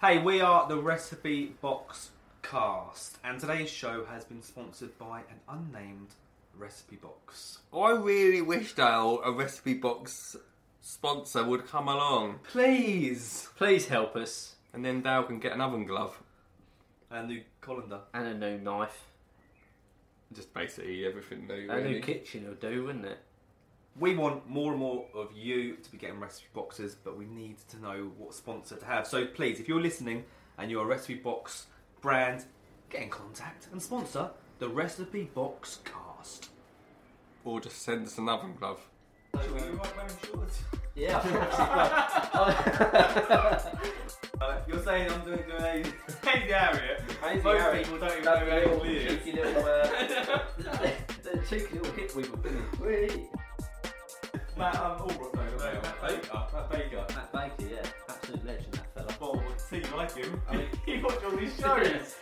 Hey, we are the Recipe Box Cast, and today's show has been sponsored by an unnamed recipe box. I really wish Dale, a recipe box sponsor, would come along, Please! Please help us. and then Dale can get an oven glove. A new colander. And a new knife. Just basically everything new. A Really. new kitchen will do, wouldn't it? We want more and more of you to be getting recipe boxes, but we need to know what sponsor to have. So please, if you're listening and you're a recipe box brand, get in contact and sponsor the Recipe Box Cast. Or just send us an oven glove. Yeah. Uh, you're saying I'm doing doing a Hazy Harriott. Hazy Most Harriott. people don't even That know little who it is. cheeky little, uh, the cheeky little hip wiggle, didn't he? Whee! Matt um, Albrook, no, no, Matt Baker. Matt Baker. Matt Baker, yeah. Absolute legend, that fella. Well, see, you like him. I mean- he watched all these shows.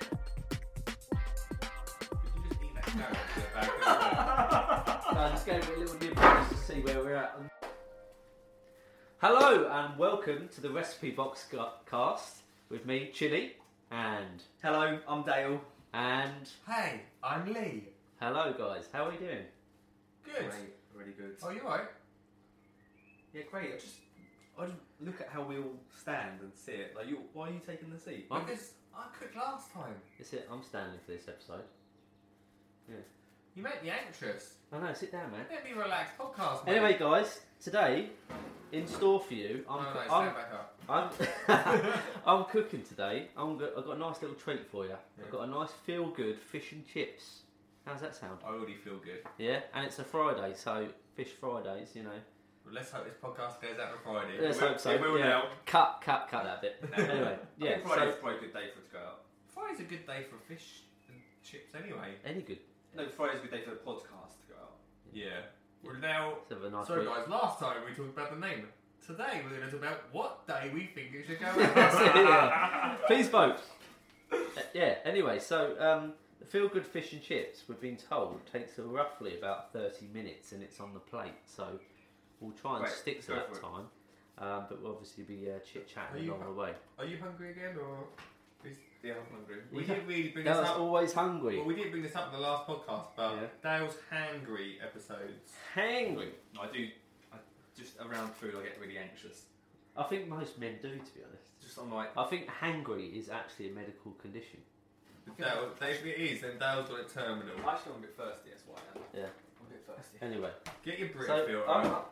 I just gave it a little nibble just to see where we're at. Hello and welcome to the Recipe Box Cast with me, Chili, and Hello, I'm Dale. and Hey, I'm Lee. hello guys. How are you doing? Good. Great, really good. Oh, you right? Yeah, great. I just, I just look at how we all stand and sit. Like, you, why are you taking the seat? I'm- Because I cooked last time. Is it? I'm standing for this episode. Yeah. You make me anxious. I know. Sit down, man. Let me relax podcast. mate. Anyway, guys, today in store for you, I'm no, coo- stand I'm, back up. I'm, I'm cooking today. I'm go- I've got a nice little treat for you. I've got a nice feel good fish and chips. How's that sound? I already feel good. Yeah, and it's a Friday, so fish Fridays, you know. Well, let's hope this podcast goes out on Friday. Let's will- hope so. it will yeah. now. Cut, cut, cut that bit. anyway, yeah. I think Friday's So, probably a good day for it to go out. Friday's a good day for fish and chips anyway. any good. No, Friday's a good day for the podcast to go out. Yeah. Well, now, Let's have a nice sorry week. guys, last time we talked about the name. Today we're going to talk about what day we think it should go out. Please vote. Uh, yeah. Anyway, so um, the feel good fish and chips we've been told takes roughly about thirty minutes, and it's on the plate. So we'll try and Right, stick to go that for it. time. Um, but we'll obviously be uh, chit Are chatting you along the way. Are you hungry again, or is Yeah, I'm hungry. we Yeah. didn't really bring this Dale's up? always hungry. Well, we didn't bring this up in the last podcast, but Yeah. Dale's hangry episodes. Hangry. I do. I, just around food, I get really anxious. I think most men do, to be honest. Just I'm like, I think hangry is actually a medical condition. Dale, if it is, then Dale's got a terminal. I actually, I'm a bit thirsty. That's why. I am. Yeah. Anyway, Get your so feel I'm, right.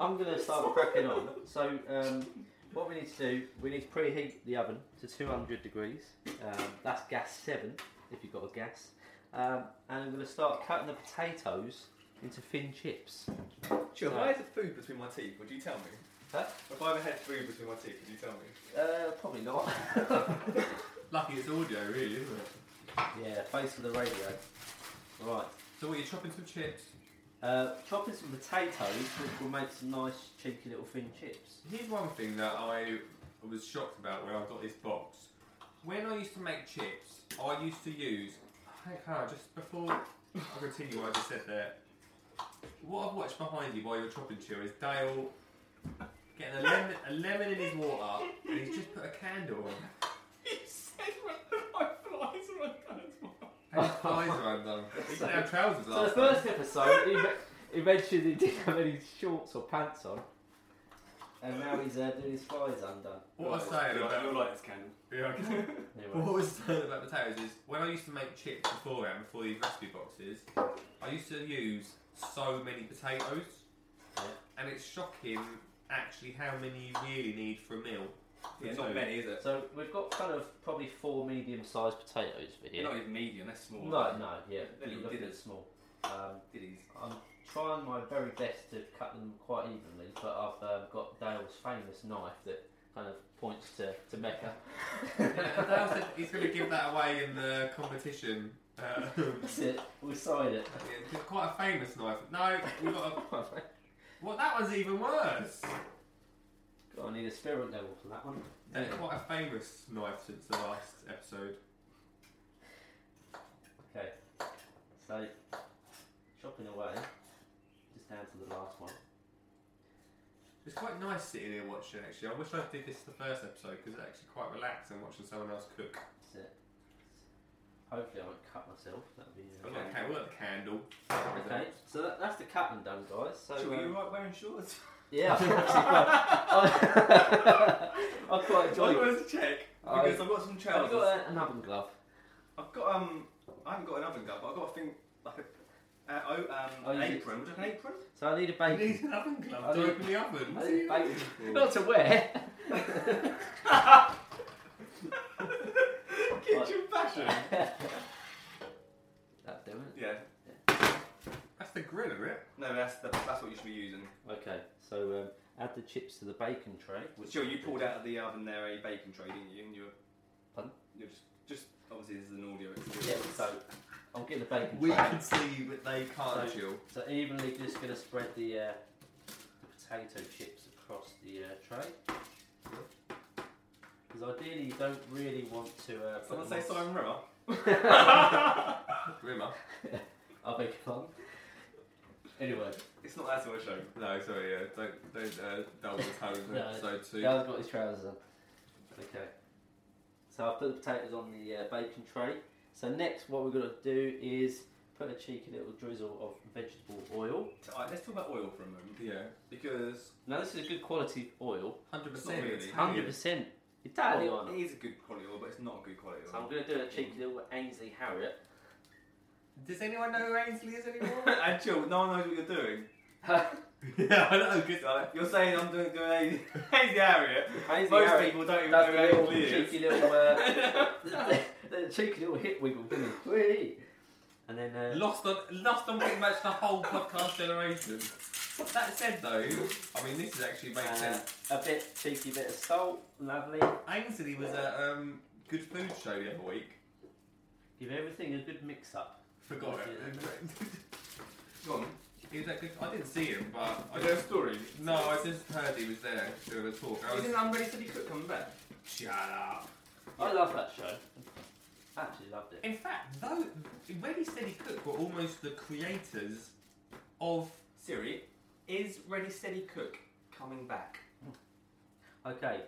I'm going to start cracking on. So um, what we need to do, we need to preheat the oven to 200 degrees. Um, that's gas 7 if you've got a gas. Um, and I'm going to start cutting the potatoes into thin chips. Sure. If I had food between my teeth, would you tell me? Huh? If I ever had food between my teeth, would you tell me? Uh, probably not. Lucky it's audio, really, isn't it? yeah, face of the radio. Right. So, what, you're chopping some chips? Uh, chopping some potatoes, which will make some nice, cheeky little thin chips. Here's one thing that I was shocked about when I got this box. When I used to make chips, I used to use. Hey, Carl, just before I continue what I just said there, what I've watched behind you while you're chopping chill is Dale getting a lemon, a lemon in his water and he's just put a candle on. He said my flies are undone as well. And his thighs are undone. He didn't have trousers So the last first episode, he, me- he mentioned he didn't have any shorts or pants on. And now he's uh, doing his thighs undone. What I was saying I about don't like this candle. Yeah, okay. Anyway. What I was saying about potatoes is when I used to make chips beforehand, before these recipe boxes, I used to use so many potatoes, Yeah. and it's shocking actually how many you really need for a meal. Yeah, So- not many, is it? So we've got kind of probably four medium-sized potatoes for They're not even medium. They're small. No, no, yeah, They're little look at didders. small. Um, Diddies. I'm trying my very best to cut them quite evenly, but I've uh, got Dale's famous knife that kind of points to, to Mecca. Yeah, Dale said he's going to give that away in the competition. Uh, That's it. We signed it. it's quite a famous knife. No, we got a. Well, that one's even worse. I need a spirit level for that one. It's quite a famous knife since the last episode. Okay. So, chopping away, just down to the last one. It's quite nice sitting here watching. Actually, I wish I did this the first episode because it's actually quite relaxing watching someone else cook. That's it. Hopefully, I won't cut myself. That'd be. I've Uh, got, okay, we've got the candle. okay, so that, that's the cutting done, guys. So Chill, are um, you right wearing shorts? yeah, I'm actually quite. I, I quite I enjoy. wanted to check I- because I've got some Have trousers. you got a, an oven glove? I've got um, I haven't got an oven glove, but I've got a thing like a uh, oh, um, Oh, an apron. Would you like an apron? So I need a You need an oven glove I to need- open the oven. I need are a you bacon. Not to wear. Kitchen fashion. That do it. yeah. That's the grill, isn't it? No, that's the, that's what you should be using. Okay, so um, add the chips to the bacon tray. Which Sure, you pulled out of the oven there a bacon tray, didn't you? And you're, Pardon? you're just, just obviously this is an audio Yeah, experience. so I'm getting the bacon We tray. can see, but they can't. So- Jill. So evenly just going to spread the, uh, the potato chips across the uh, tray. Because ideally you don't really want to. Uh, put Someone them say on- Simon Rimmer. Rimmer. I beg your pardon. Anyway, It's not that sort of show. No, sorry, yeah. Don't don't uh, dull the tone of No. episode two. Gal's got his trousers on. Okay. So I've put the potatoes on the uh, bacon tray. So next, what we're going to do is put a cheeky little drizzle of vegetable oil. Alright, let's talk about oil for a moment Yeah, because Now this is a good quality oil. hundred It's not percent. really. Hundred percent Italian. well, it is a good quality oil, but it's not a good quality oil. So I'm going to do a cheeky little Ainsley Harriott. Does anyone know who Ainsley is anymore? and chill, no one knows what you're doing. yeah, I know. Cause Like, you're saying I'm doing doing a Hazy Harriott. Ainsley Most Harriott people don't even does know who little Ainsley is. cheeky little, uh, the, the cheeky little hip wiggle, didn't he? Whee! And then uh, lost on lost on pretty much the whole podcast generation. That said, though, I mean this is actually makes uh, sense. a bit cheeky bit of salt, lovely. Ainsley was at um, Good Food Show the other week. Give everything a good mix up. Forgot it. Go on. he was at good. I didn't see him, but I Is there a story? No, I just heard he was there doing a talk. I was, Isn't Unready City Cook coming back? Shut up. I love that show. Absolutely loved it. In fact, though, Ready Steady Cook were almost the creators of. Siri, is Ready Steady Cook coming back? Okay,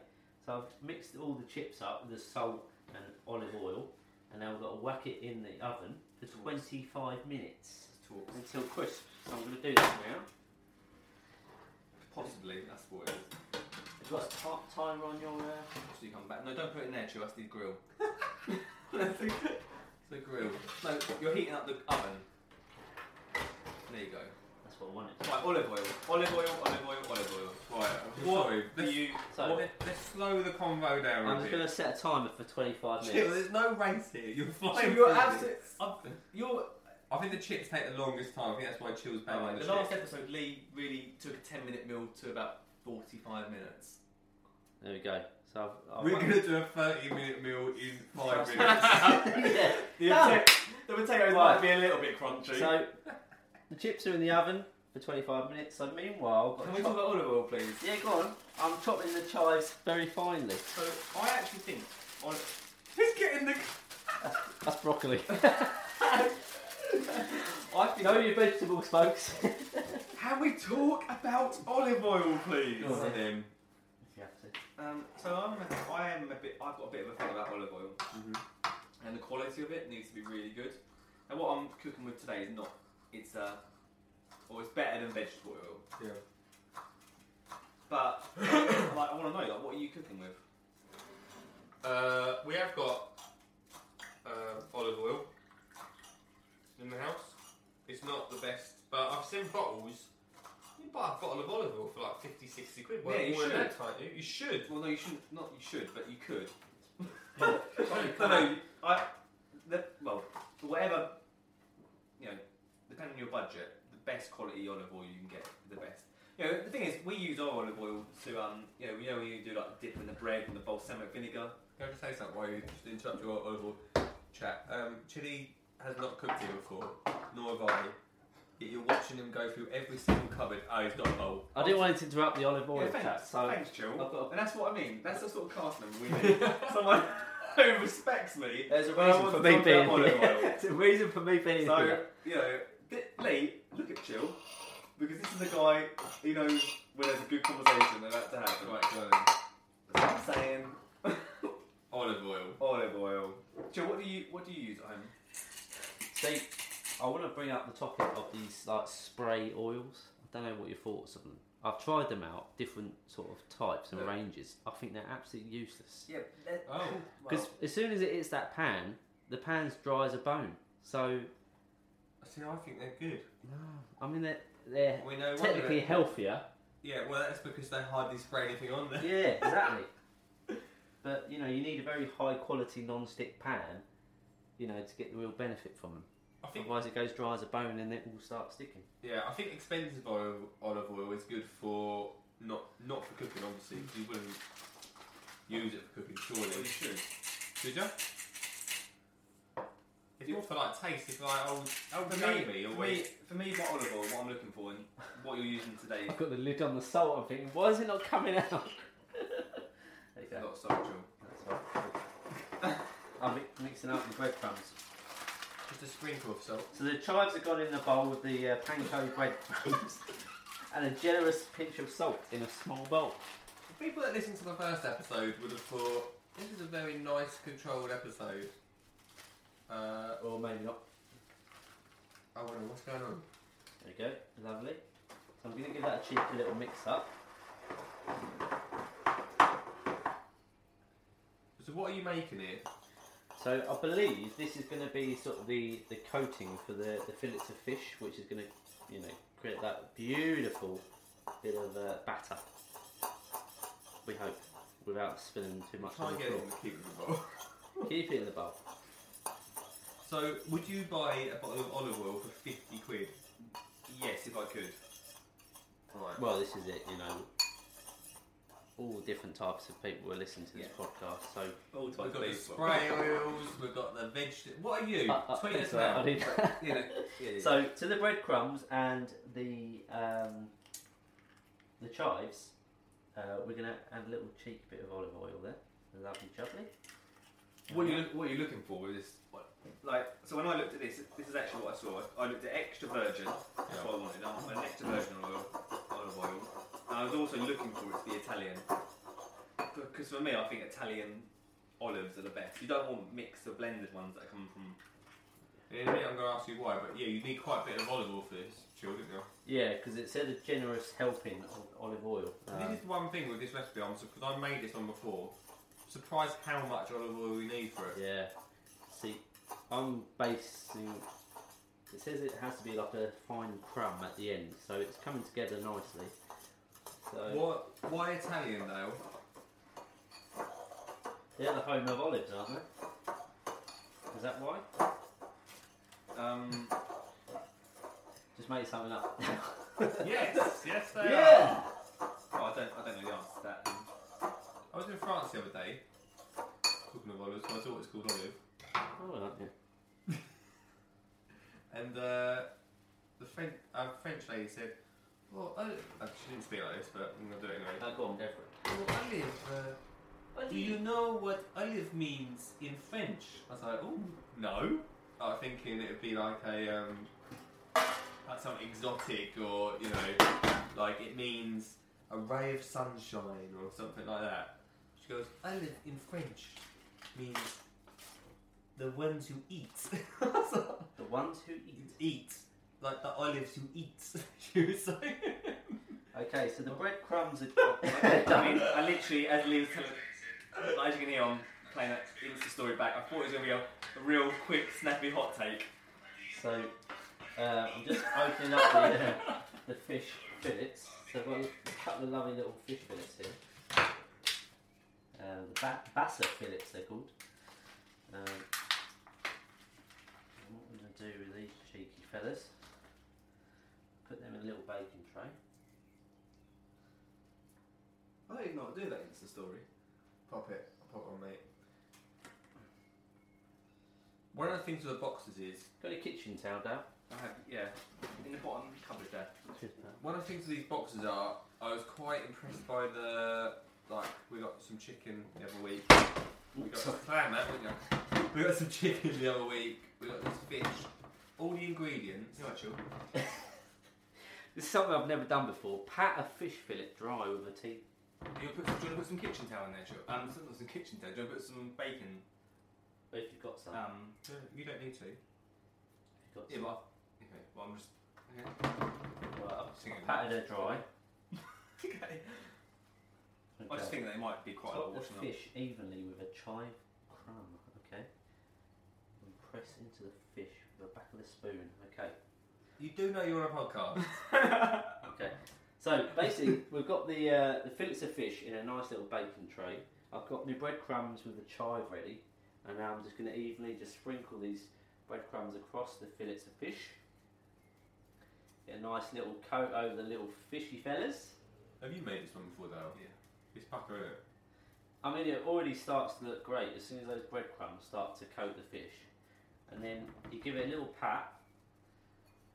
so I've mixed all the chips up with the salt and olive oil, and now we've got to whack it in the oven for 25 minutes until crisp. So I'm going to do that now. Possibly, that's what it is. Have you got a ti- timer on your. Uh... So you come back. No, don't put it in there, Chill. That's the grill. The grill. No, you're heating up the oven. There you go. That's what I wanted. Right, olive oil. Olive oil, olive oil, olive oil. Right, What sorry. Let's, you... So let, let's slow the convo down I'm a just going to set a timer for 25 Chill, minutes. there's no race here. You're flying. You're through absolute... I'm- You're... I think the chips take the longest time. I think that's why Chill's banging Alright, on the the last chips. episode, Lee really took a 10 minute meal to about 45 minutes. There we go. So I've, I've We're going to do a 30 minute meal in 5 minutes. yeah. The, No. pota- the potatoes Right. might be a little bit crunchy. So the chips are in the oven for 25 minutes. So meanwhile, I've got Can we talk chop- about olive oil, please? yeah, go on. I'm chopping the chives very finely. So, I actually think... Oli- He's getting the. That's broccoli. I think... know your vegetables, folks. Can we talk about olive oil, please? Go on then. Them. You have to. Um, so I'm a, I am a bit. I've got a bit of a thing about olive oil, and the quality of it needs to be really good. And what I'm cooking with today is not. It's uh, or it's better than vegetable oil. Yeah. But like, I want to know, like, what are you cooking with? Uh, we have got uh, olive oil in the house. It's not the best, but I've seen bottles. You buy a bottle of olive oil for like 50, 60 quid. Well, Yeah, you should. that, can't you? You should. Well, no, you shouldn't. Not you should, but you could. No, no. I. The, well, whatever. You know, depending on your budget, the best quality olive oil you can get, the best. You know, the thing is, we use our olive oil to um, you know, you know when you do like dip in the bread and the balsamic vinegar. Can I just say something while you just interrupt your olive oil chat? Um, Chili has not cooked here before, nor have I. Yet you're watching him go through every single cupboard. Oh, he's got a bowl. I didn't want to interrupt the olive oil yeah, thanks. chat, so thanks, Jill. I've got- And that's what I mean. That's the sort of cast member we need. Someone who respects me. there's a Well, I reason want for to me talk being about olive here. oil. There's a reason for me being So here. you know, Lee, look at Chill. because this is the guy, you know, when there's a good conversation about to happen. Right, go on. Stop saying Olive oil. olive oil. Joe, what do you what do you use at home? See, I want to bring up the topic of these like spray oils. I don't know what your thoughts on them. I've tried them out, different sort of types and Yeah. ranges. I think they're absolutely useless. Yeah. Oh. Because as soon as it hits that pan, the pan's dry as a bone. So, See, I think they're good. no, I mean they're they're We know one of technically it- healthier. Yeah, well, that's because they hardly spray anything on there. Yeah, exactly. but you know, you need a very high quality non-stick pan, you know, to get the real benefit from them. I think. Otherwise, it goes dry as a bone and it will start sticking. Yeah, I think expensive olive, olive oil is good for not not for cooking, obviously, 'cause you wouldn't use it for cooking, surely. you should. Should you? It's more for like taste, if like old old For me, Jamie or for me, for me, my olive oil, what I'm looking for, and what you're using today, I've got the lid on the salt. I'm thinking, why is it not coming out? there you a go. lot of salt, Joe. That's right. I'm mi- mixing up the breadcrumbs. just a sprinkle of salt. So the chives have gone in the bowl with the uh, panko breadcrumbs and a generous pinch of salt in a small bowl. People that listened to the first episode would have thought this is a very nice, controlled episode. Uh, Or maybe not. I wonder what's going on. There you go, lovely. So I'm going to give that a cheeky little mix up. So what are you making here? So I believe this is going to be sort of the, the coating for the, the fillets of fish, which is going to, you know, create that beautiful bit of uh, batter. We hope, without spilling too much Try on the get it floor. in the keep it in the bowl. Keep it in the bowl. So would you buy a bottle of olive oil for fifty quid? Yes, if I could. Right. Well, this is it, you know. All different types of people will listen to this podcast. So, All We've types got the of spray oils, we've got the vegetable. What are you? Uh, uh, Tweet us sorry, I now. did- You know, yeah, yeah. so to the breadcrumbs and the um, the chives, uh, we're going to add a little cheeky bit of olive oil there. Lovely, jubbly. What are you look, what are you looking for with this? What, like, so when I looked at this, this is actually what I saw. I looked at extra virgin. That's what I wanted. I wanted an extra virgin oil, olive oil. And I was also looking for it to be Italian. Because for me, I think Italian olives are the best. You don't want mixed or blended ones that come from. In a minute I'm going to ask you why, but yeah, you need quite a bit of olive oil for this, chill, didn't you? Yeah, because it said a generous helping of olive oil. Um, this is one thing with this recipe, I'm because I made this one before. Surprised how much olive oil we need for it. yeah. See, I'm basing. It says it has to be like a fine crumb at the end, so it's coming together nicely. So What? Why Italian though? they're the home of olives, aren't they? Is that why? Um, Just made something up. yes, yes they are. yeah. oh, I don't, I don't know the answer to that. I was in France the other day, talking of olives, thought it's called olive. Oh, right, yeah. And uh, the French, uh, French lady said, well, olive, uh, she didn't speak like this, but I'm going to do it anyway. Uh, go on, go for it. Well, olive, uh, do you know what olive means in French? I was like, oh, no. I was thinking it would be like a, um, like something exotic or, you know, like it means a ray of sunshine or something like that. She goes, olive in French means the ones who eat. The ones who eat. eat. Like the olives who eat, she was saying. Okay, so the breadcrumbs are. I mean, I literally, as Lee was telling, as you can hear, I'm playing that Insta story back. I thought it was going to be a, a real quick, snappy hot take. So uh, I'm just opening up the, uh, the fish fillets. So I've got a couple of lovely little fish fillets here. Uh, the ba- basa fillets they're called. Um, and what we're going to do with these cheeky fellas, put them in a little tray. I don't even know how to do that Insta story. Pop it. Pop it on, mate. One of the things with the boxes is Got a kitchen towel down? I have, yeah, in the bottom cupboard there. One of the things with these boxes are I was quite impressed by the like we got some chicken the other week. We got some clam, haven't we? We got some chicken the other week. We got this fish. All the ingredients. What, Chill? This is something I've never done before. Pat a fish fillet dry with a tea. You put, do you want to put some kitchen towel in there, Chuck? Um, some, some kitchen towel. Do you want to put some bacon? If you've got some. Um, you don't need to. if you've got Yeah, some. but I- okay. Well, I'm just. Okay. Right, I've, it. I've patted her dry. okay. I just think they might be quite a lot Top the washing up. fish evenly with a chive crumb. Okay. And press into the fish with the back of the spoon. Okay. You do know you're on a podcast. Okay. So basically, we've got the uh, the fillets of fish in a nice little bacon tray. I've got my breadcrumbs with the chive ready, and now I'm just going to evenly just sprinkle these breadcrumbs across the fillets of fish. Get a nice little coat over the little fishy fellas. Have you made this one before, though? Yeah. It's pucker, isn't it? I mean, it already starts to look great as soon as those breadcrumbs start to coat the fish, and then you give it a little pat,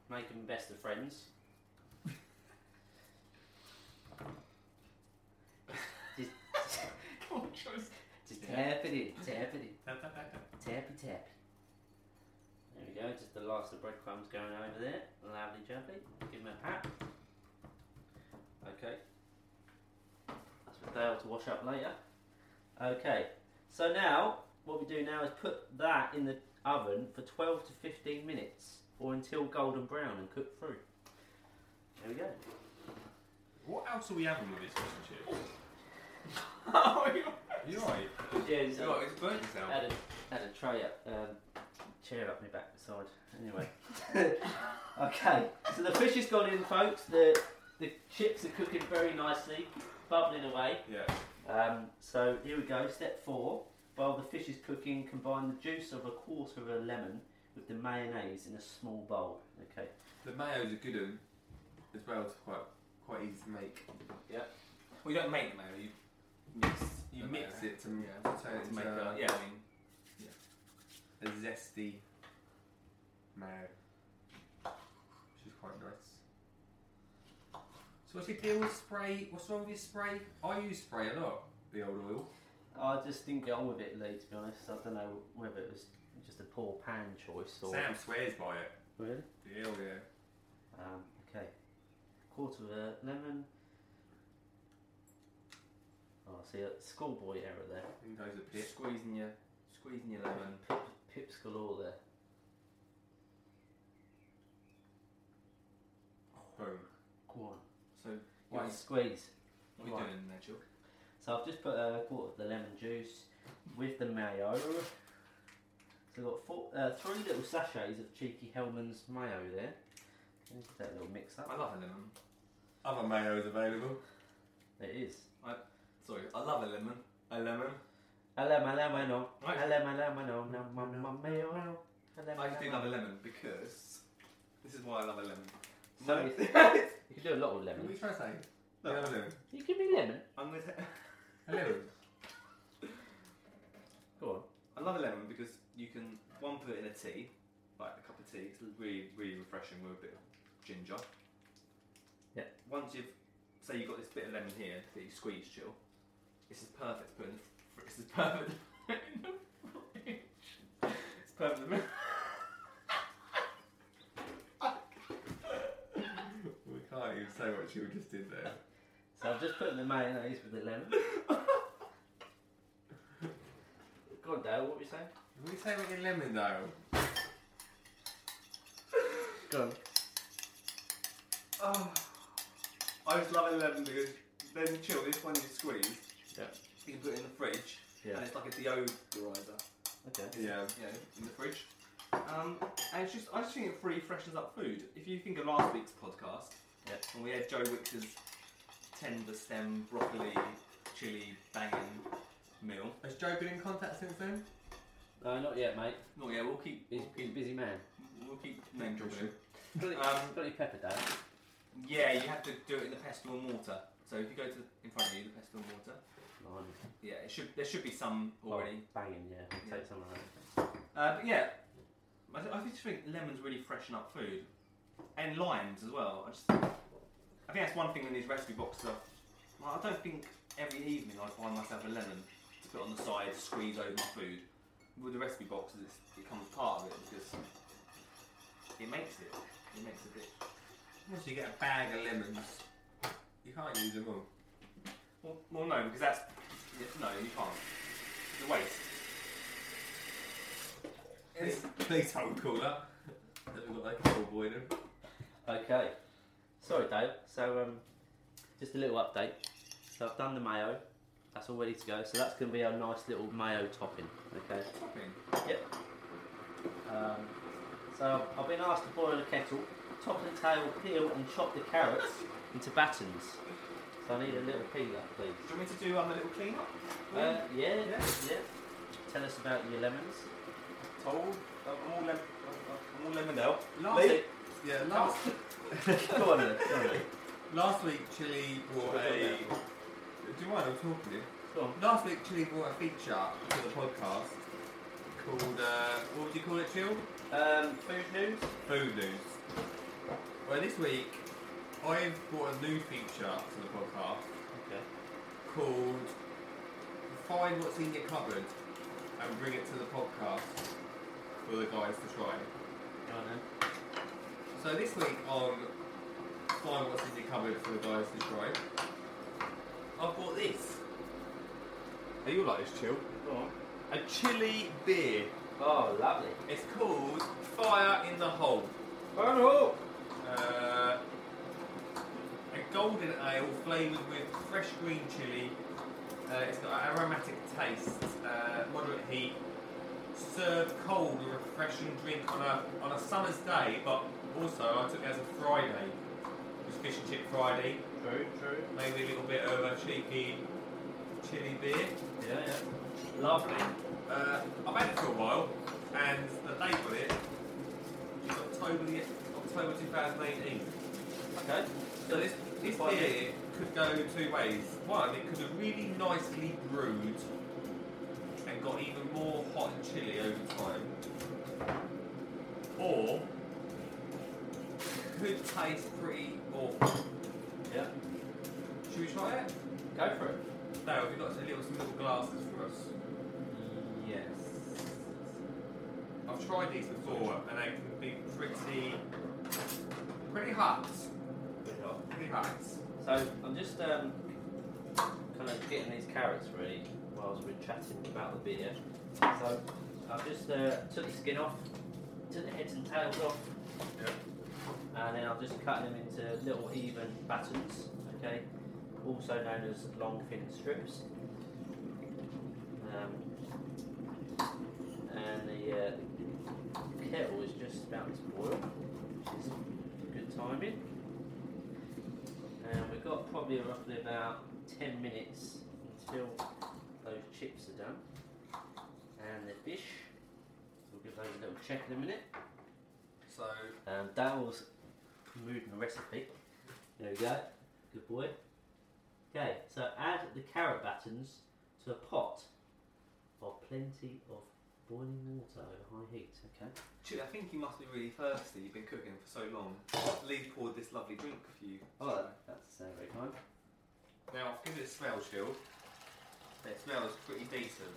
make them best of friends. just, Come on, Joyce. just tap it in, tap it in. Tap, tap, tap, tap. Tappy tappy. There we go, just the last of the breadcrumbs going over there. Lovely jubbly. Give him a pat. Okay. That's for Dale to wash up later. Okay, so now what we do now is put that in the oven for 12 to 15 minutes or until golden brown and cook through. There we go. What else are we having with this fish and chips? oh, You right? Yeah, it's, You right? It's burnt yourself. had a, had a tray up, um, chair up my backside. Anyway, okay. So the fish has gone in, folks. The the chips are cooking very nicely, bubbling away. Yeah. Um, so here we go. Step four. While the fish is cooking, combine the juice of a quarter of a lemon with the mayonnaise in a small bowl. Okay. The mayo's a good one as well. It's quite quite easy to make. Yeah. Well, you don't make the mayo. You mix. You the mix mayo. it to, Yeah. to turn it to make a, a, yeah. I mean, a zesty mayo, which is quite nice. So what's your deal with spray? What's wrong with your spray? I use spray a lot. The old oil. I just didn't get on with it, Lee. To be honest, I don't know whether it was just a poor pan choice or Sam swears by it. really. Hell yeah. Um, okay. Quarter of a lemon. Oh, I see a schoolboy error there. Who knows a squeezing your squeezing your lemon. Pip, pips galore there. Boom. Go on. So what, squeeze. what are you Right. doing there, Chuck? So I've just put a quarter of the lemon juice with the mayo. So I've got four, uh, three little sachets of cheeky Hellmann's mayo there. Give that little mix up. I love a lemon. Other mayos available. It is. Sorry, I love a lemon. A lemon. A lemon, lemon, no. Right. A lemon, lemon, no. No, no, no, mayo. A lemon, I do lemon. love a lemon because this is why I love a lemon. So you you can do a lot with What are you trying to say? No. Yeah, lemon. You give me lemon. I'm gonna A lemon. Go on. I love a lemon because you can one put it in a tea, like a cup of tea. It's really really refreshing with a bit of ginger. Yeah. Once you've say you've got this bit of lemon here that you squeeze, chill. This is perfect to put in the fr- This is perfect. in the fridge. It's perfect. to- We can't even say what you just did there. So I've just put in the mayonnaise with the lemon. Go on, Dale. What were you saying? What are you saying about lemon though? Go on. Oh, I just love a lemon because then chill. This one you squeeze. Yeah. You can put it in the fridge, Yeah. and it's like a deodorizer. Okay. Yeah. Yeah. in the fridge. Um, and it's just, I just think it really freshens up food. If you think of last week's podcast, Yeah. when we had Joe Wicks's tender stem broccoli chili banging meal. Has Joe been in contact since then? No, not yet, mate. No, yeah, we'll keep, He's, we'll he's a keep, busy man. we'll keep name dropping him. Got any, Um, pepper, Dale? Yeah, you have to do it in the pestle and mortar. So if you go to in front of you, the pestle and mortar. Blimey. Yeah, it should there should be some already. Oh, banging, yeah. I'll Yeah. take some of that. Uh, but yeah, I, th- I just think lemons really freshen up food, and limes as well. I just, I think that's one thing in these recipe boxes. Of, well, I don't think every evening I find myself a lemon to put on the side, squeeze over my food. With the recipe boxes, it's, it becomes part of it because it makes it. It makes a bit. Once you get a bag of lemons, you can't use them all. Well, well no, because that's yeah, no, you can't. It's a waste. It's placeholder cooler that we've got like a little boy in. Okay. Sorry, Dave. So, um, just a little update. So I've done the mayo. That's all ready to go. So that's going to be our nice little mayo topping. Okay. Topping. Yep. Um, so I've been asked to boil a kettle, top and tail, peel and chop the carrots into battens. So I need a little peeler, please. Do you want me to do um, a little clean up? Uh, yeah, Yeah. yeah. Tell us about your lemons. Told. I'm all, lem- I'm all lemon now. Last Lee? week, yeah, last, go on then. Go on last week Chili brought a. Do you mind? I'm talking to you. Go on. Last week Chili brought a feature to the podcast called uh, what would you call it, Chill? Um, food news. Food news. Well, this week I've brought a new feature to the podcast Okay. called Find What's in Your Cupboard and Bring It to the Podcast for the guys to try. Go on then. So this week on Find What's in Your Cupboard for the guys to try, I've bought this. Are you like this, chill? Go on. A chili beer. Oh, lovely. It's called Fire in the Hole. Oh Uh, a golden ale flavoured with fresh green chilli. Uh, it's got an aromatic taste, uh, moderate heat. Served cold, a refreshing drink on a on a summer's day, but also I took it as a Friday. Fish and Chip Friday. True, true. Maybe a little bit of a cheeky chili beer. Yeah, yeah. Lovely. Uh, I've had it for a while, and the date on it is October, the, October 2018. Okay. So this, this Quite beer could go two ways. One, it could have really nicely brewed and got even more hot and chilly over time. Or could taste pretty awful. Yeah. Should we try it? Go for it. Dale, have you got some little, some little glasses for us? Yes. I've tried these before and they can be pretty, pretty hot. pretty hot. Pretty hot. So I'm just um, kind of getting these carrots ready whilst we're chatting about the beer. So I've just uh, took the skin off, took the heads and tails off, and then I've just cut them into little even battens. Okay, also known as long thin strips. Um, and the uh, kettle is just about to boil, which is good timing. And we've got probably roughly about 10 minutes until those chips are done. And the fish, we'll give those a little check in a minute. So, Um, Dale's moving the recipe. There we go. Good boy. Okay, so add the carrot battens to a pot of plenty of boiling water over high heat. Okay. Chili, I think you must be really thirsty. You've been cooking for so long. Lee poured this lovely drink for you. Oh, that, that's uh, very kind. now I've given it a smell shield. It smells pretty decent.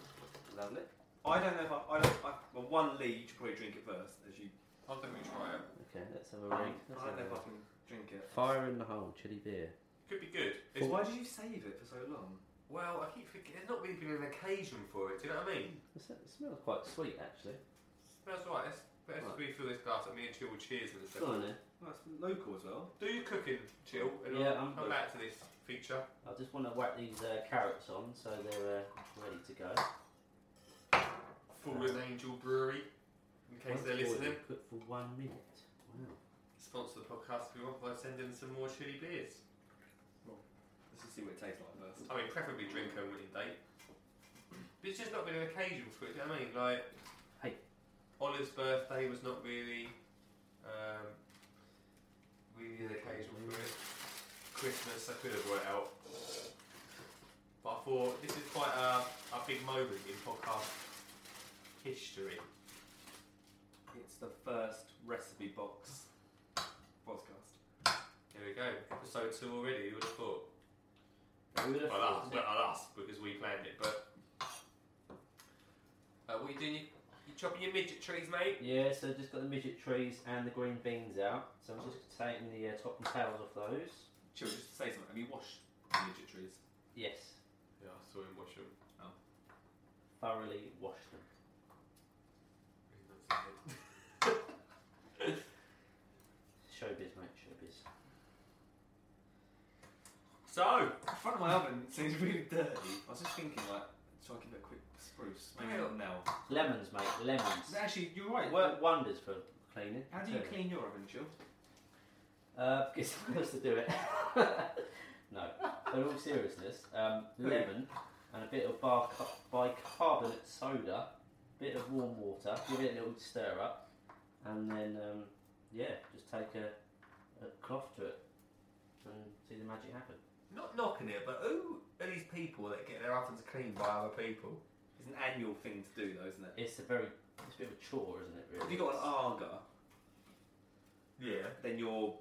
Lovely. I don't know if I. I don't. I, well, one Lee, you should probably drink it first, as you. I'll definitely try it. Okay, let's have a ring. I Let's don't have know if a I can drink it. Fire in the hole, chili beer. Could be good. But It's, why did you save it for so long? well, I keep thinking there's not really been an occasion for it. Do you know what I mean? It s- it smells quite sweet, actually. That's right. Let's, let's Right. refill this glass. Let me and Chill will cheers in a Go on second. then. Well, it's local as well. Do your cooking, Chill, and Yeah, I'll I'm come good. back to this feature. I just want to whack these uh, carrots on so they're uh, ready to go. Fallen Angel Brewery, in case they're Once boiled, listening. Cook for one minute. Wow. Sponsor the podcast if you want by sending some more chili beers. Let's just see what it tastes like first. I mean, preferably drink them when you date. But it's just not been an occasion for it. Do you know what I mean? Like, Hey. Olive's birthday was not really, um, really an occasion for it. Christmas, I could have brought it out. But I thought this is quite a, a big moment in podcast history. It's the first recipe box podcast. Here we go. Episode two already. You would have thought. Who would have Well, us, thought? well, not us because we planned it. But uh, what are you doing? You You chopping your midget trees, mate? Yeah, so I just got the midget trees and the green beans out. So I'm just taking the uh, top and tails off those. Chill, just to say something. Have you washed the midget trees? Yes, Yeah, I saw him wash them. thoroughly washed them. Showbiz, mate, showbiz. So, the front of my oven seems really dirty. I was just thinking, like, should I give it a quick spruce? Maybe Well- not now. Lemons, mate, lemons. Actually, you're right. Work wonders for cleaning. How do you Tell clean your oven, Chill? Uh, get someone else to do it. no. But in all seriousness, um, lemon and a bit of bar- bicarbonate soda, bit of warm water, give it a little stir up, and then um, yeah, just take a, a cloth to it and see the magic happen. Not knocking it, but who are these people that get their ovens cleaned by other people? It's an annual thing to do, though, isn't it? It's a very, it's a bit of a chore, isn't it? Really? If you've got an Aga, Yeah. then you're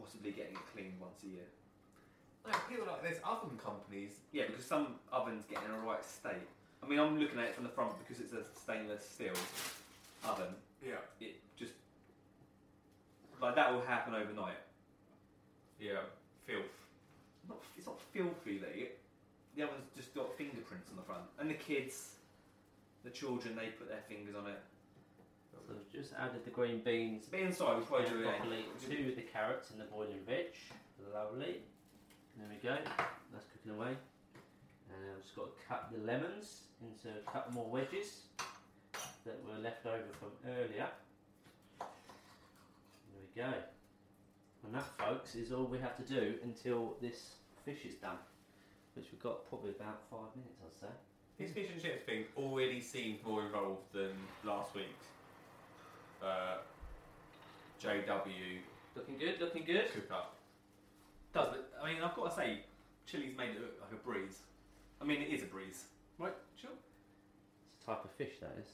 possibly getting it cleaned once a year. Like, people like there's oven companies. Yeah, because some ovens get in a right state. I mean, I'm looking at it from the front because it's a stainless steel oven. Yeah. It just like that will happen overnight. Yeah. Filth. Not, it's not filthy. Though. The oven's just got fingerprints on the front, and the kids, the children, they put their fingers on it. So we've just added the green beans But inside, we'll probably do it. to the carrots and the boiling veg. Lovely. There we go. That's cooking away. And I've just got to cut the lemons into a couple more wedges that were left over from earlier. There we go. And that, folks, is all we have to do until this fish is done, which we've got probably about five minutes, I'd say. This fish and chips thing already seems more involved than last week's. Uh, JW Looking good, looking good. cook up. Does but I mean, I've got to say, chili's made it look like a breeze. I mean, it is a breeze, right? Sure. It's a type of fish, that is.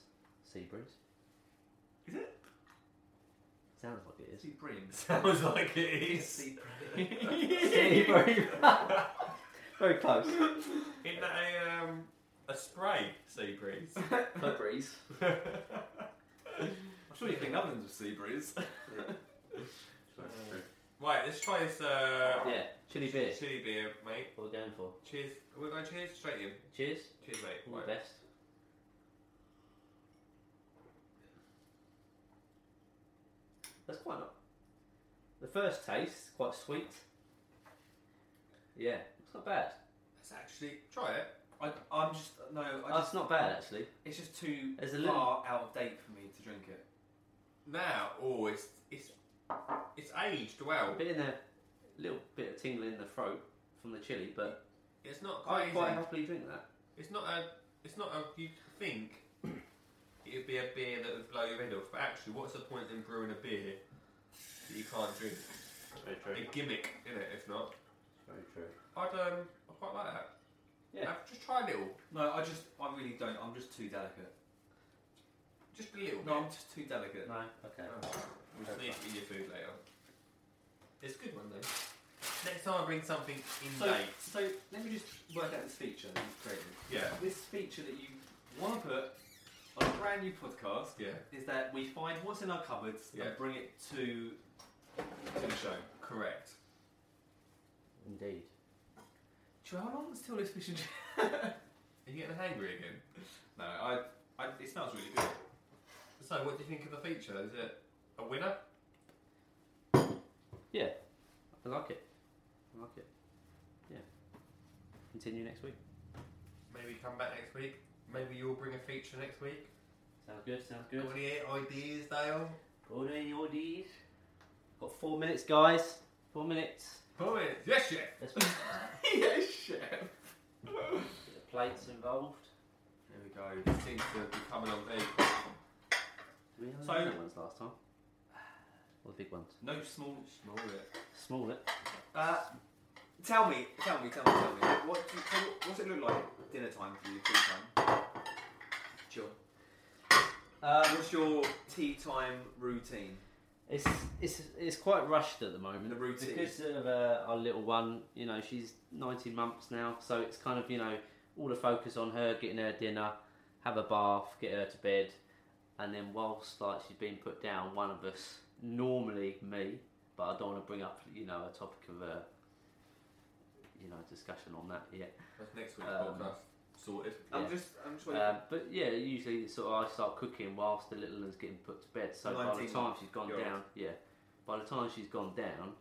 Sea breeze. Sounds like it is. Sea bream. Sounds like it is. Sea Sea breeze. Very close. Isn't that a, um, a spray sea breeze? For breeze. I'm sure you clean ovens with sea breeze. right, let's try this uh, Yeah, chili beer. chili beer, mate. What we're going for. Cheers. We're going cheers straight in. Cheers. Cheers, mate. All Right. the best. That's quite not. The first taste, quite sweet. Yeah, it's not bad. Let's actually try it. I, I'm just no. I Oh, just, it's not bad actually. it's just too There's a far little- out of date for me to drink it. Now, oh, it's it's it's aged A well. bit in there, little bit of tingle in the throat from the chili, but It's not I crazy. quite happily drink that. It's not a. It's not a. You think it would be a beer that would blow your head off, but actually, what's the point in brewing a beer that you can't drink? Very A gimmick, isn't it? If not, Very true. I'd um, I quite like that. Yeah. Uh, just try a little, No, I just, I really don't. I'm just too delicate. just a little. No, I'm bit. just too delicate. No, okay. We'll just need to eat your food later. It's a good one though. Next time I bring something in So, date. so let me just work out this feature that you've created. Yeah. This feature that you want to put on a brand new podcast Yeah. is that we find what's in our cupboards Yeah. and bring it to to the show. Correct. Indeed. Joe, how long until this fish and Are you getting hangry again? No, I, I, it smells really good. So, what do you think of the feature? Is it a winner? Yeah, I like it. I like it. Yeah. Continue next week. Maybe come back next week. Maybe you'll bring a feature next week. Sounds good. Sounds good. Got any ideas, Dale? Order any orders. Got four minutes, guys. Four minutes. Four minutes. Yes, chef. Let's yes, chef. the plates involved. There we go. It seems to be coming on Do we have So- the little ones last time? Or the big ones? No small, small it. Small it. Uh, tell me, tell me, tell me, tell me. What, do you- what's it look like dinner time for you, tea time? Sure. Um, What's your tea time routine? It's it's it's quite rushed at the moment. The routine. because of uh, our little one. You know, she's 19 months now, so it's kind of you know all the focus on her, getting her dinner, have a bath, get her to bed, and then whilst like she's being put down, one of us, normally me, but I don't want to bring up you know a topic of a you know discussion on that yet. That's next week's Um, podcast. Sorted. I'm Yeah. just, I'm just waiting. Um, but yeah, usually sort of I start cooking whilst the little one's getting put to bed. So by the 19 time she's gone year old. down, yeah, by the time she's gone down,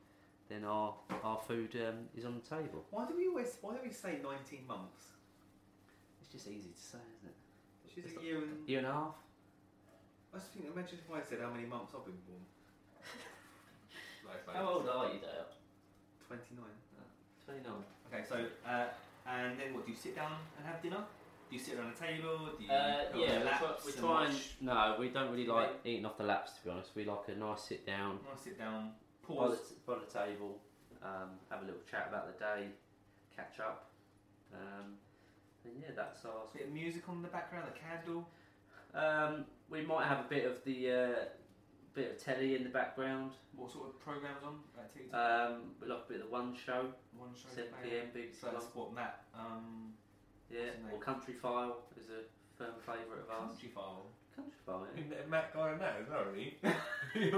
then our our food um, is on the table. why do we always, why do we say 19 months? It's just easy to say, isn't it? She's It's a not- year and. Year and a half. I just think, imagine if I said how many months I've been born. Like, How old are you, Dale? 29. Twenty nine. Okay, so, uh, and then what, do you sit down and have dinner? Do you sit around a table? Do you Uh, put on yeah, your we try, we and try and watch? no, we don't really like Right. eating off the laps. To be honest, we like a nice sit down Nice sit down, by the, pause. by the table, um, have a little chat about the day, catch up, um, and yeah, that's our. bit of music on the background, the candle. Um, we might have a bit of the uh, bit of telly in the background. What sort of programs on? Um, we like a bit of the One Show, One show. Seven PM. big So that's what Matt. Um, yeah, or Country File is a firm favourite of ours. Country File. Country yeah. Matt guy and that as well, isn't he?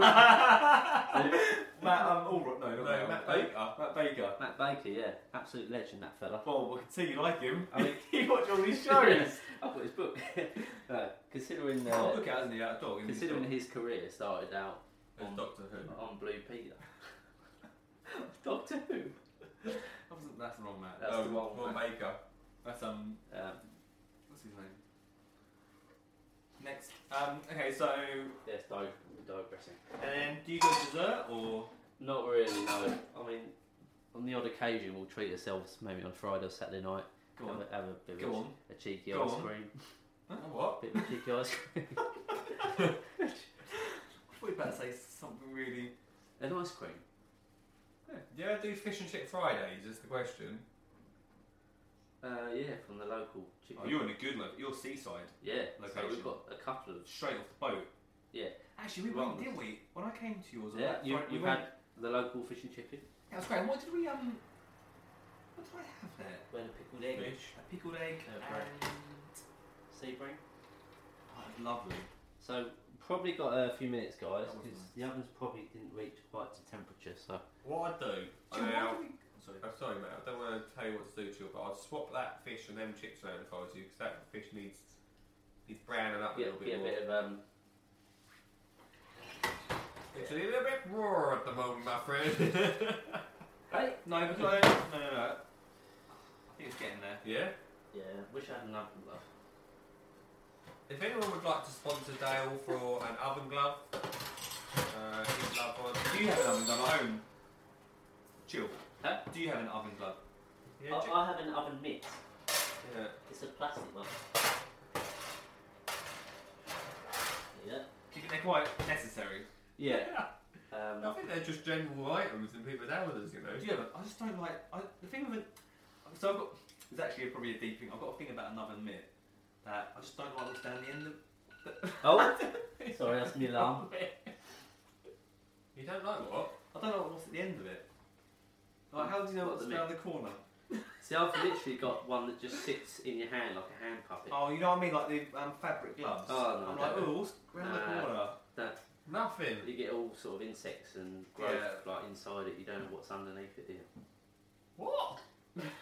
Matt, um, all right, no, no, Matt Baker. Matt Baker. Matt Baker, yeah, absolute legend that fella. Well, we can see you like him. I mean- you watch all these shows. I've got his book. no, considering oh, uh, look at hasn't he? That dog. considering his career started out As on, Doctor Who. on Blue Peter. Doctor Who. That That's the wrong Matt. That's oh, the wrong Ron Matt. Baker. That's um. Um, What's his name? Next. Um. Okay. So, yes, dig- digressing. and then do you go dessert or? Not really, no. I mean, on the odd occasion, we'll treat ourselves maybe on Friday or Saturday night. Go have, on. a, have a bit Go of on. a, cheeky Go ice on. cream. Oh, what? bit of a cheeky ice cream. I thought you were about to say something really. An ice cream. Do you ever do fish and chip Fridays? Is the question. Uh, yeah, from the local chicken. Oh, you're in a good look. You're seaside, Yeah, so Location. we've got a couple of. straight off the boat. Yeah. Actually, we Right. went, didn't we? When I came to yours, on Yeah, that you, Friday, we you've went- had the local fish and chicken. That was great. And what did we um? What did I have there? We had a pickled egg. Fish. A pickled egg Yeah, and. Sea bream. Oh, lovely. So probably got a few minutes, guys, That was because nice. the ovens probably didn't reach quite to temperature. So What I'd do. Do you know I- what we- Sorry. I'm sorry, mate. I don't want to tell you what to do to you, but I'd swap that fish and them chips around if I was you, because that fish needs needs browning up a little get bit a more. bit of um. It's a little bit raw at the moment, my friend. Hey. No, because I, no, no, no. I think it's getting there. yeah. Yeah, wish I had an oven glove. If anyone would like to sponsor Dale for an oven glove, uh, his love one. Do you have an oven glove at home? Chill. Huh? Do you have an oven glove? Yeah, I, I have an oven mitt. yeah. It's a plastic one. Yeah. Do you think they're quite necessary? Yeah. I Um, think they're just general items in people's houses, you know. Do you have? A, I just don't like. I, the thing with it. So I've got. It's actually probably a deep thing. I've got a thing about an oven mitt that I just don't like what's down the end of. oh, sorry, that's my alarm. You don't like what? I don't know what's at the end of it. How do you know What, what's the down the corner? See, I've literally got one that just sits in your hand like a hand puppet. Oh, you know what I mean, like the um, fabric gloves. Oh, no, I'm I like, don't. oh, what's around the Nah. corner? That Nothing. you get all sort of insects and growth Yeah. like inside it. You don't know what's underneath it. Do you? What?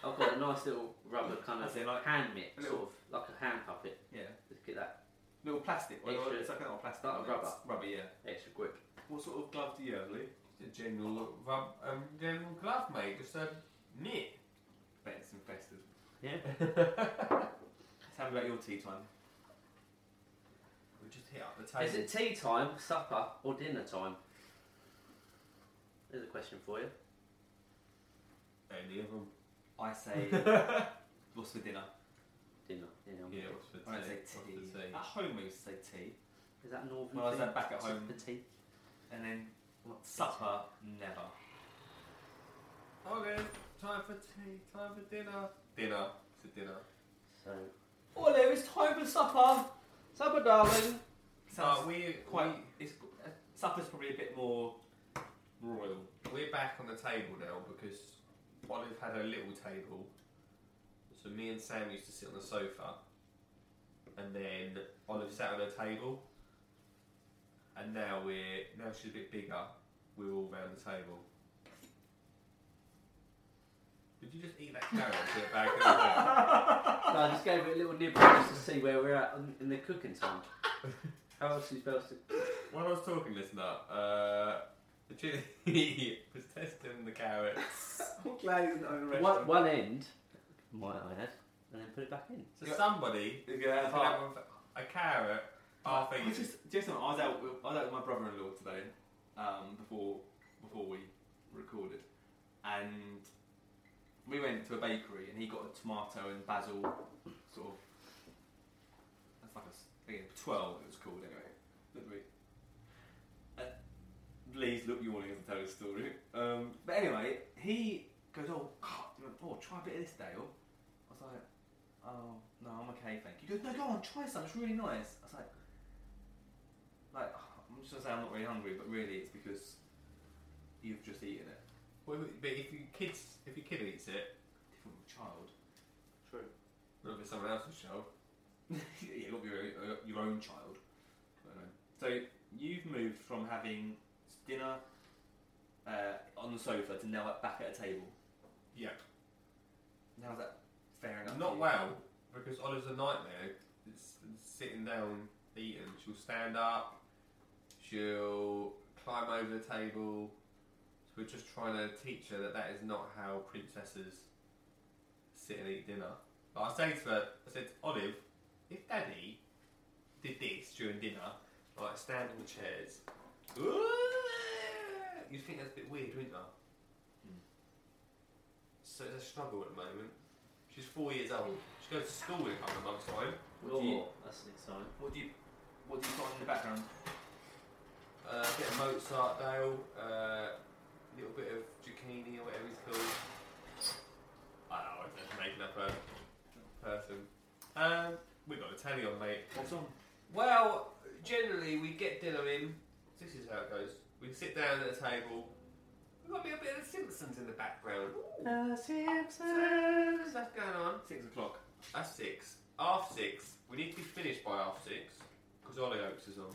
I've got a nice little rubber kind of like- hand mitt, a sort little- of like a hand puppet. Yeah, Just get that little plastic. Well, Extra- it's like not plastic. like it's rubber. Rubber, yeah. extra grip. What sort of glove do you have, Lee? Just a general rub, um, general glove, mate. Just a knit. Bet it's infested. Yeah. Tell me about your tea time. We just hit up the table. Is it tea time, supper, or dinner time? There's a question for you. Any of them? I say, what's for dinner? Dinner. Yeah. Yeah, what's for tea? I say What's tea. for tea? At home we used to say tea, Is that northern Well, I was back at home. The tea. and then supper never. Okay, time for tea, time for dinner. Dinner. It's a dinner. So Oh, there is time for supper. supper, darling. Sounds Uh, we quite. we- It's, uh, supper's probably a bit more royal. We're back on the table now because Olive had a little table. So me and Sam used to sit on the sofa, and then Olive sat on her table. and now we're now she's a bit bigger. We're all round the table. Did you just eat that carrot and put it back in the bag? No, I just gave it a little nibble just to see where we're at in- in the cooking time. How else are you supposed to? While I was talking, listener, uh, the chili was testing the carrots. I'm glad he's not in One, one end, might I add, and then put it back in. So somebody Yeah, has been out with a carrot half I eaten. just, just I was out. With, I was out with my brother-in-law today, um, before before we recorded, and we went to a bakery, and he got a tomato and basil sort of. That's like a twelve. It was called anyway. Uh, Lee's look yawning as I tell his story. Um, but anyway, he goes, "Oh, God, oh, try a bit of this, Dale." I was like, "Oh no, I'm okay, thank you." He goes, "No, go on, try some. It's really nice." I was like like just gonna say I'm not very hungry, but really it's because you've just eaten it. Well, but if your kids, if your kid eats it, Different with child. True. not if it's someone else's child. yeah, not your own, uh, your own child. I don't know. So you've moved from having dinner uh, on the sofa to now back at a table. Yeah. Now is that fair enough? Not well, because Olive's a nightmare. It's, it's sitting down eating. She'll stand up. She'll climb over the table. So we're just trying to teach her that that is not how princesses sit and eat dinner. But I say to her, I said, Olive, if Daddy did this during dinner, like stand on the chairs, you'd think that's a bit weird, wouldn't you? Mm. So it's a struggle at the moment. She's four years old. She goes to school in a couple of months' time. What do you, that's exciting. what do you, what do you find in the background? Uh, a bit of Mozart, Dale. A uh, little bit of zucchini or whatever it's called. I don't know, I'm just making up a person. Um, we got a telly on, mate. What's on? Well, generally we get dinner in. This is how it goes. We sit down at a table. We've got a bit of The Simpsons in the background. The Simpsons. Simpsons, that's going on. Six o'clock. That's six. Half six. We need to be finished by half six because Hollyoaks is on.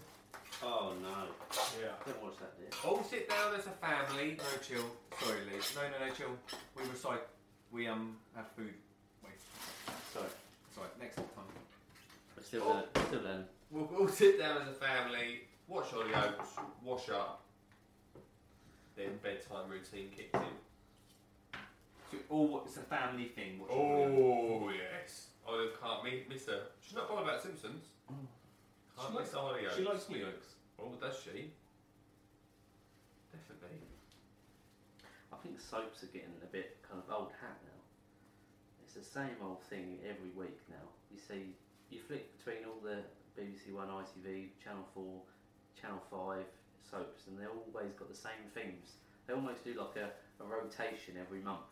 Oh no! Yeah. Don't watch that, dear. All sit down as a family. No, chill. Sorry, Lee. No, no, no, chill. We recite. We um have food. Wait. Sorry, Sorry. Next time. but still, Oh. uh, still then. We'll all sit down as a family, watch Hollyoaks, wash up. Then bedtime routine kicks in. So all it's a family thing. What you're. Oh yes. Olive can't meet miss her. She's not bothered about Simpsons. Can't She miss Hollyoaks. She likes Hollyoaks. Oh, does she? Definitely. I think soaps are getting a bit kind of old hat now. It's the same old thing every week now. You see, you flick between all the BBC One, ITV, Channel Four, Channel Five soaps, and they always got the same themes. They almost do like a, a rotation every month.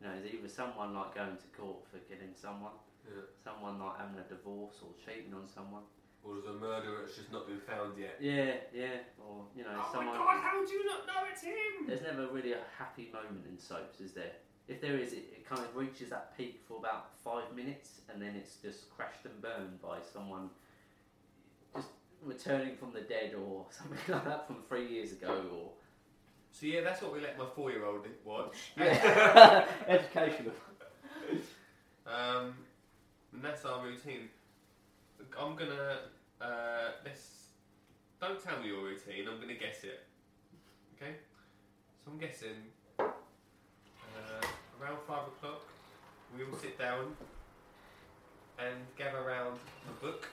You know, it's either someone like going to court for killing someone, Yeah. someone like having a divorce or cheating on someone. Or there's a murderer that's just not been found yet. Yeah, yeah, or you know, oh someone. my god, how do you not know it's him? There's never really a happy moment in soaps, is there? If there is, it, it kind of reaches that peak for about five minutes, and then it's just crashed and burned by someone just returning from the dead or something like that from three years ago. Or So yeah, that's what we let my four-year-old watch. yeah, educational. Um, and that's our routine. I'm gonna uh, let's don't tell me your routine. I'm gonna guess it. Okay. So I'm guessing uh, around five o'clock we all sit down and gather around a book,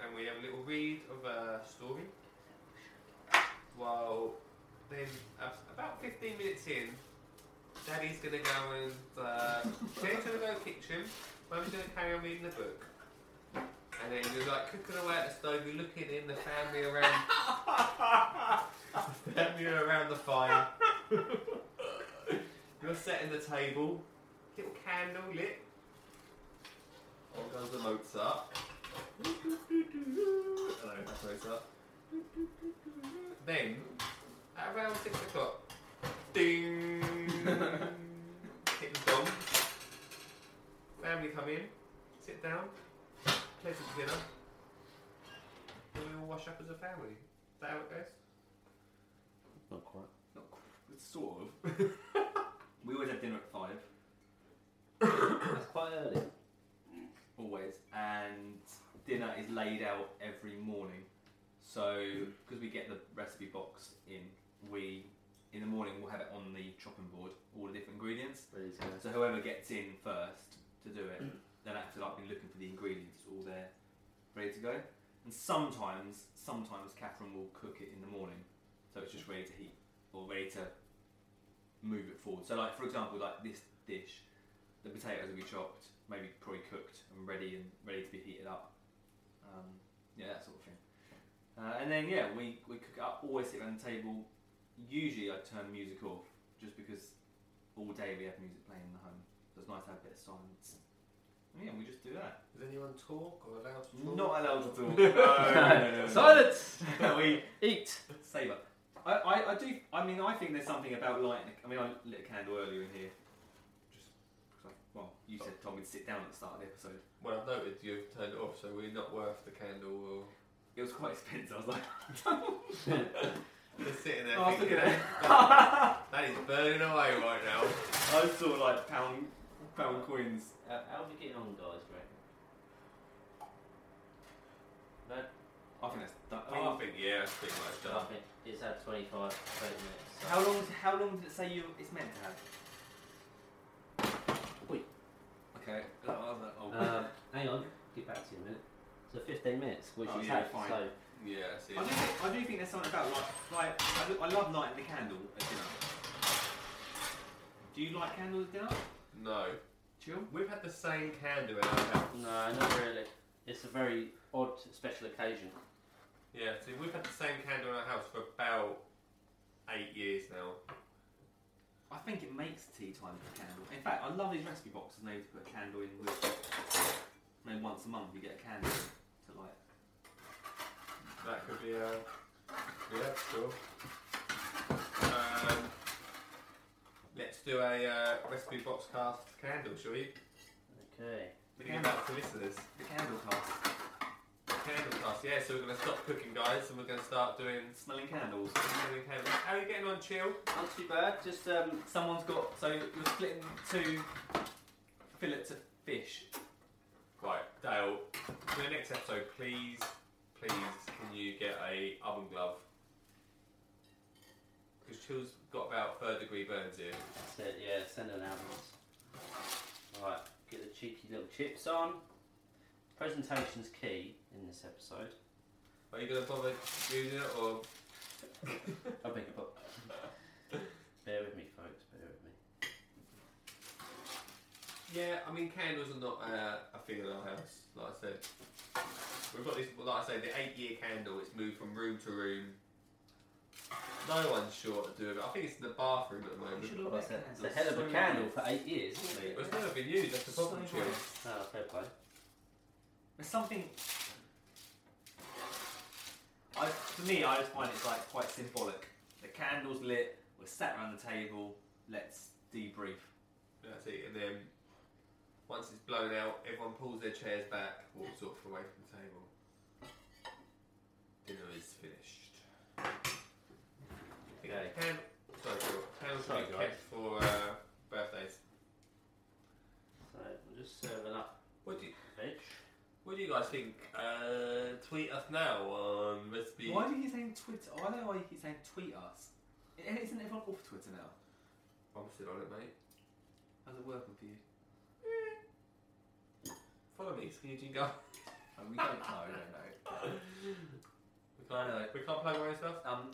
and we have a little read of a story. While then, about 15 minutes in, Daddy's gonna go and uh, Daddy's gonna go kitchen. Mum's gonna carry on reading the book, and then you're like cooking away at the stove. You're looking in the family around, family around the fire. you're setting the table, little candle lit. On goes the Mozart. Hello, that's Mozart. Then, at around six o'clock, ding, hit the gong. Family come in, sit down, pleasant dinner. We all wash up as a family. Is that how it goes? Not quite. Not qu- sort of. we always have dinner at five, That's quite early. always, and dinner is laid out every morning. So because we get the recipe box in, we in the morning we'll have it on the chopping board, all the different ingredients. Ready to go. So whoever gets in first to do it, they'll have to like be looking for the ingredients it's all there, ready to go. And sometimes, sometimes Catherine will cook it in the morning, so it's just ready to heat or ready to move it forward. So like for example, like this dish, the potatoes will be chopped, maybe probably cooked and ready and ready to be heated up. Um, yeah, that sort of thing. Uh, and then yeah, we we cook it up. Always sit around the table. Usually I turn music off just because all day we have music playing in the home. So it's nice to have a bit of silence. And yeah, we just do that. Does anyone talk or allowed to talk? Not allowed to talk. No, no, no. no. Silence! we Eat! savour. I, I, I do. I mean, I think there's something about lighting. a- I mean, I lit a candle earlier in here. Just I, well, you said told me to sit down at the start of the episode. Well, I've noted you've turned it off, so we're not worth the candle. Or... It was quite expensive. I was like, Just sitting there. oh, I was thinking, looking at it. that is burning away right now. I saw like pound pound coins. Uh, how are we getting on, guys, Greg? No? I think that's. Done. I I, think yeah, that's pretty much I done. think it's had 25, 30 minutes. so- how long? How long did it say you? It's meant to have. Wait. Okay. Oh. Um, hang on, get back to you in a minute. So 15 minutes, which Oh, is yeah, had, fine. so Yeah, see. I do, think, I do think there's something about like, like I, do, I love lighting the candle at dinner. Do you like candles at dinner? No, Chill. we've had the same candle in our house. no, not really. It's a very odd special occasion. Yeah, see, we've had the same candle in our house for about eight years now. I think it makes tea time with a candle. In fact, I love these recipe boxes and they put a candle in with. Maybe once a month you get a candle to light. That could be a yeah, sure. Um, let's do a uh, recipe box cast candle, shall we? Okay. We can give that to listeners. The candle cast. Candle cast, yeah. So we're going to stop cooking, guys, and we're going to start doing. Smelling candles. smelling candles. How are you getting on, chill? Not too bad, just um, Someone's got. So you're splitting two fillets of fish. Right, Dale. For the next episode, please, please, can you get a oven glove? Chill's got about third degree burns here. said, yeah, send an ambulance. Right, get the cheeky little chips on. Presentation's key in this episode. Are you going to bother using it or? I beg your pardon. Bear with me, folks, bear with me. Yeah, I mean candles are not uh, a thing in our house. Like I said, we've got this. Like I say, the eight-year candle. It's moved from room to room. No one's sure what to do with it. I think it's in the bathroom at the moment. should Well, look it's, a, it's a hell of a candle for eight years, isn't it? Well, it's never been used. That's the problem, So Chill. nice. Oh, fair play. There's something. I, for me, I just find it's like quite symbolic. The candle's lit. We're sat around the table. Let's debrief. That's it. And then once it's blown out, everyone pulls their chairs back, walks off away from the table. Dinner is finished. Okay. Can, sorry, Phil. Candles Sorry, be guys. kept for uh, birthdays. So, we're just serving up What do you, veg. what do you guys think? Uh, tweet us now on recipe. Why do you keep saying Twitter? I don't know why you keep saying tweet us. I- Isn't everyone off Twitter now? I'm still on it, mate. How's it working for you? Follow me, Skinny Jean Guy. Oh, we don't know. We don't know. We can't, I know. we can't plug our own stuff. Um,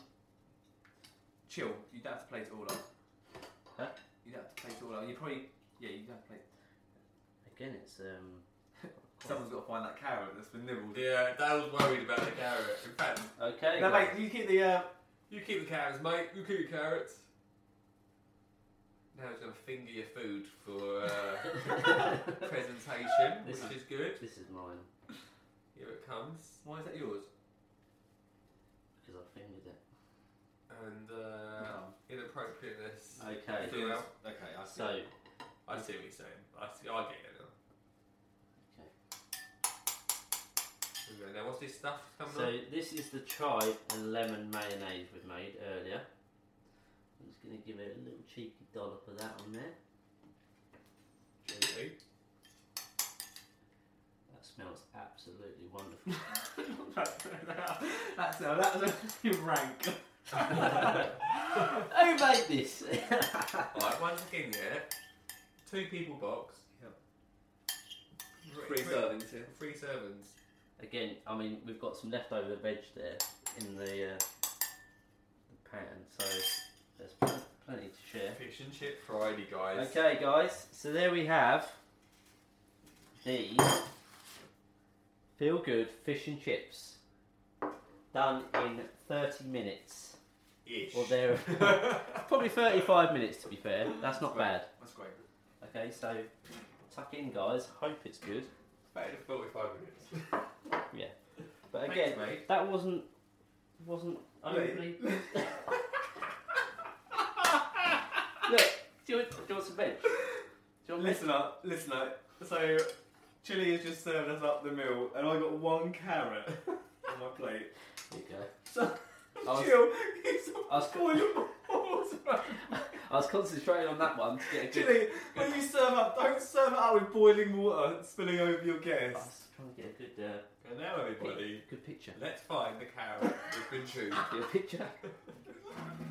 chill. You don't have to play it all up. Huh? You don't have to play it all up. You probably. Yeah, you don't have to play. Again, it's um. Someone's got to find that carrot that's been nibbled. Yeah, Dale's worried about the carrot. In fact, Okay. No, guys. mate. You keep the. Uh, you keep the carrots, mate. You keep the carrots. Now he's going to finger your food for uh, presentation, This which is good. This is mine Here it comes. why is that yours? because I fingered it. And uh, No. inappropriateness. Okay. Do well. Okay, I see. So, I see what you're saying. I see. I get it now. okay. We're now. What's this stuff coming So on? this is the chive and lemon mayonnaise we made earlier. I'm just going to give it a little cheeky dollop of that on there. Gently. That smells absolutely wonderful. that's now that's a rank. Who made this? Right, once again, yeah. Two people box. Three servings here. Three servings. Again, I mean, we've got some leftover veg there in the, uh, the pan, so there's pl- plenty to share. Fish and chip Friday, guys. Okay, guys, so there we have the Feel Good Fish and Chips done in 30 minutes. Ish. Or there, probably 35 minutes to be fair. That's not bad. That's great. Okay, so tuck in, guys. Hope it's good. Better than 45 minutes. Yeah. But Thanks, again, mate. that wasn't wasn't overly. Look, do you, want, do you want some veg? Do you want Listen up, listen up. So, Chili has just served us up the meal, and I got one carrot on my plate. There you go. So, was- Jill, I was- boiling. I was concentrating on that one to get a good. Chili, when you serve up, don't serve it up with boiling water spilling over your I guests. was trying to get a good, uh, And now, everybody, good picture. let's find the carrot that's been chewed. A picture.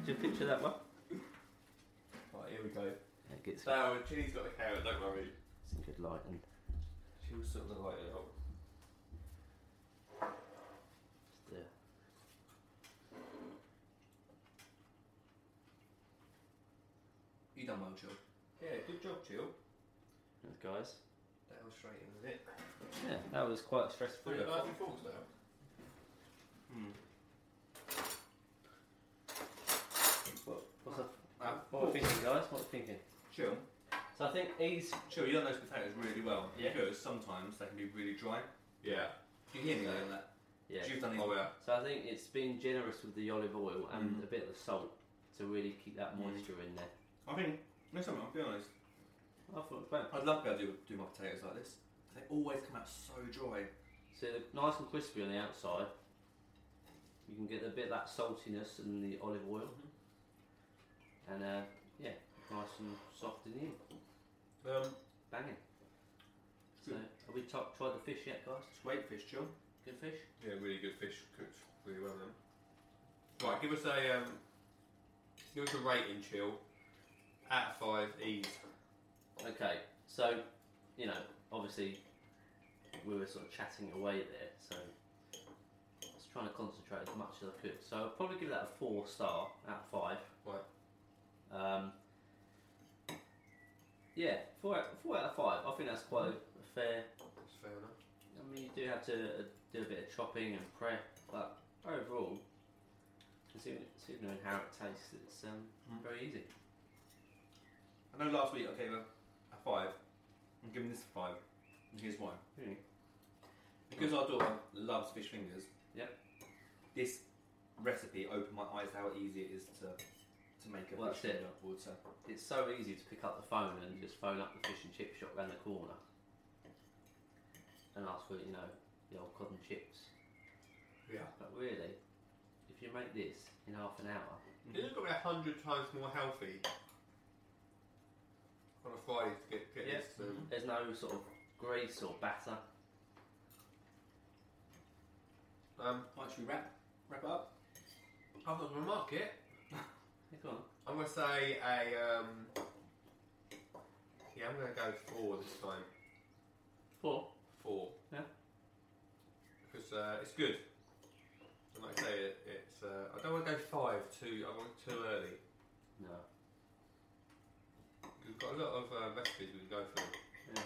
Do you picture that one? Right, here we go. Yeah, it gets So, Chili's got the carrot, don't worry. It's some good light and She'll sort the light out. just, uh, You done well, Jill. Yeah, good job, Jill. those guys. That was straight in, was it? Yeah, that was quite stressful. Put it knife and forks now. Hmm. What, what's up? Uh, What are we thinking, guys? What are we thinking? Jill, So I think he's. Jill, you done those potatoes really well Yeah. because sometimes they can be really dry. Yeah. Do you hear me on that? Yeah. You've done these Oh, yeah. So I think it's been generous with the olive oil and Mm. a bit of the salt to really keep that Mm. moisture in there. I think, no, something, I'll be honest. I thought it was great. I'd love to be able to do, do my potatoes like this. They always come out so dry. So they're nice and crispy on the outside. You can get a bit of that saltiness and the olive oil, and uh, yeah, nice and soft in the end. Um, Banging. So have we t- tried the fish yet, guys? It's great fish, Jill. Good fish. yeah, really good fish, cooked really well then. Right, give us a um, give us a rating, chill. Out of five, ease. Okay, so you know, obviously we were sort of chatting away there, so I was trying to concentrate as much as I could. So I'll probably give that a four star out of five. Right. Um, yeah, four out, four out of five. I think that's quite a, a fair. That's fair enough. I mean, you do have to uh, do a bit of chopping and prep, but overall, considering, considering how it tastes, it's um, Mm. very easy. I know last week I gave a, a five. I'm giving this a five. And here's why. Really? Because our daughter loves fish fingers. Yep. This recipe opened my eyes to how easy it is to to make a Well, fish that's it. finger. I would. It's so easy to pick up the phone and just phone up the fish and chip shop round the corner and ask for, you know, the old cod and chips. Yeah. But really, if you make this in half an hour, It has got to be a hundred times more healthy on a Friday to get, get Yeah. this. There's no sort of grease or batter. um, Right, should we wrap wrap up? I'm not going to mark it. Yeah, go on. I'm going to say a. Um, yeah, I'm going to go four this time. Four. Four. Yeah. Because uh, it's good. And like I say, it, it's. Uh, I don't want to go five too. I want too early. No. We've got a lot of uh, recipes we can go for. Yeah.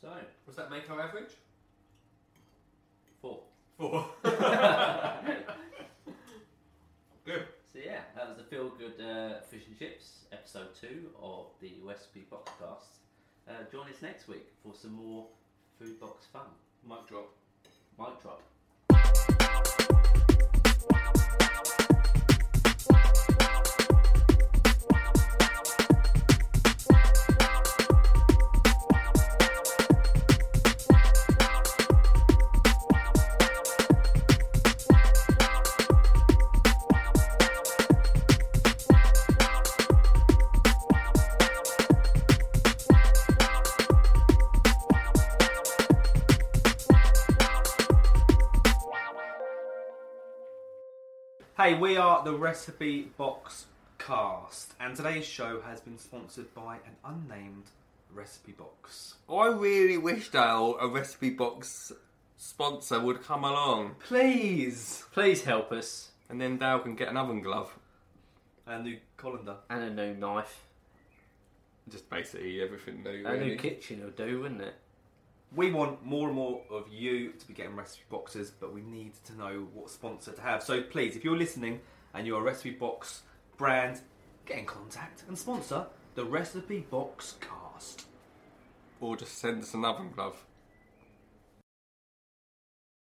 So, Does that make our average? four. Four. Good. So yeah, that was the Feel Good uh, Fish and Chips episode two of the Recipe Boxcast. Uh, join us next week for some more food box fun. Mic drop. Mic drop. We are the Recipe Box Cast, and today's show has been sponsored by an unnamed recipe box. I really wish Dale a recipe box sponsor would come along, Please! Please help us. and then Dale can get an oven glove. A new colander. And a new knife. Just basically everything new. A really. new kitchen will do, wouldn't it? We want more and more of you to be getting recipe boxes, but we need to know what sponsor to have. So please, if you're listening and you're a recipe box brand, get in contact and sponsor the Recipe Box Cast. Or just send us an oven glove.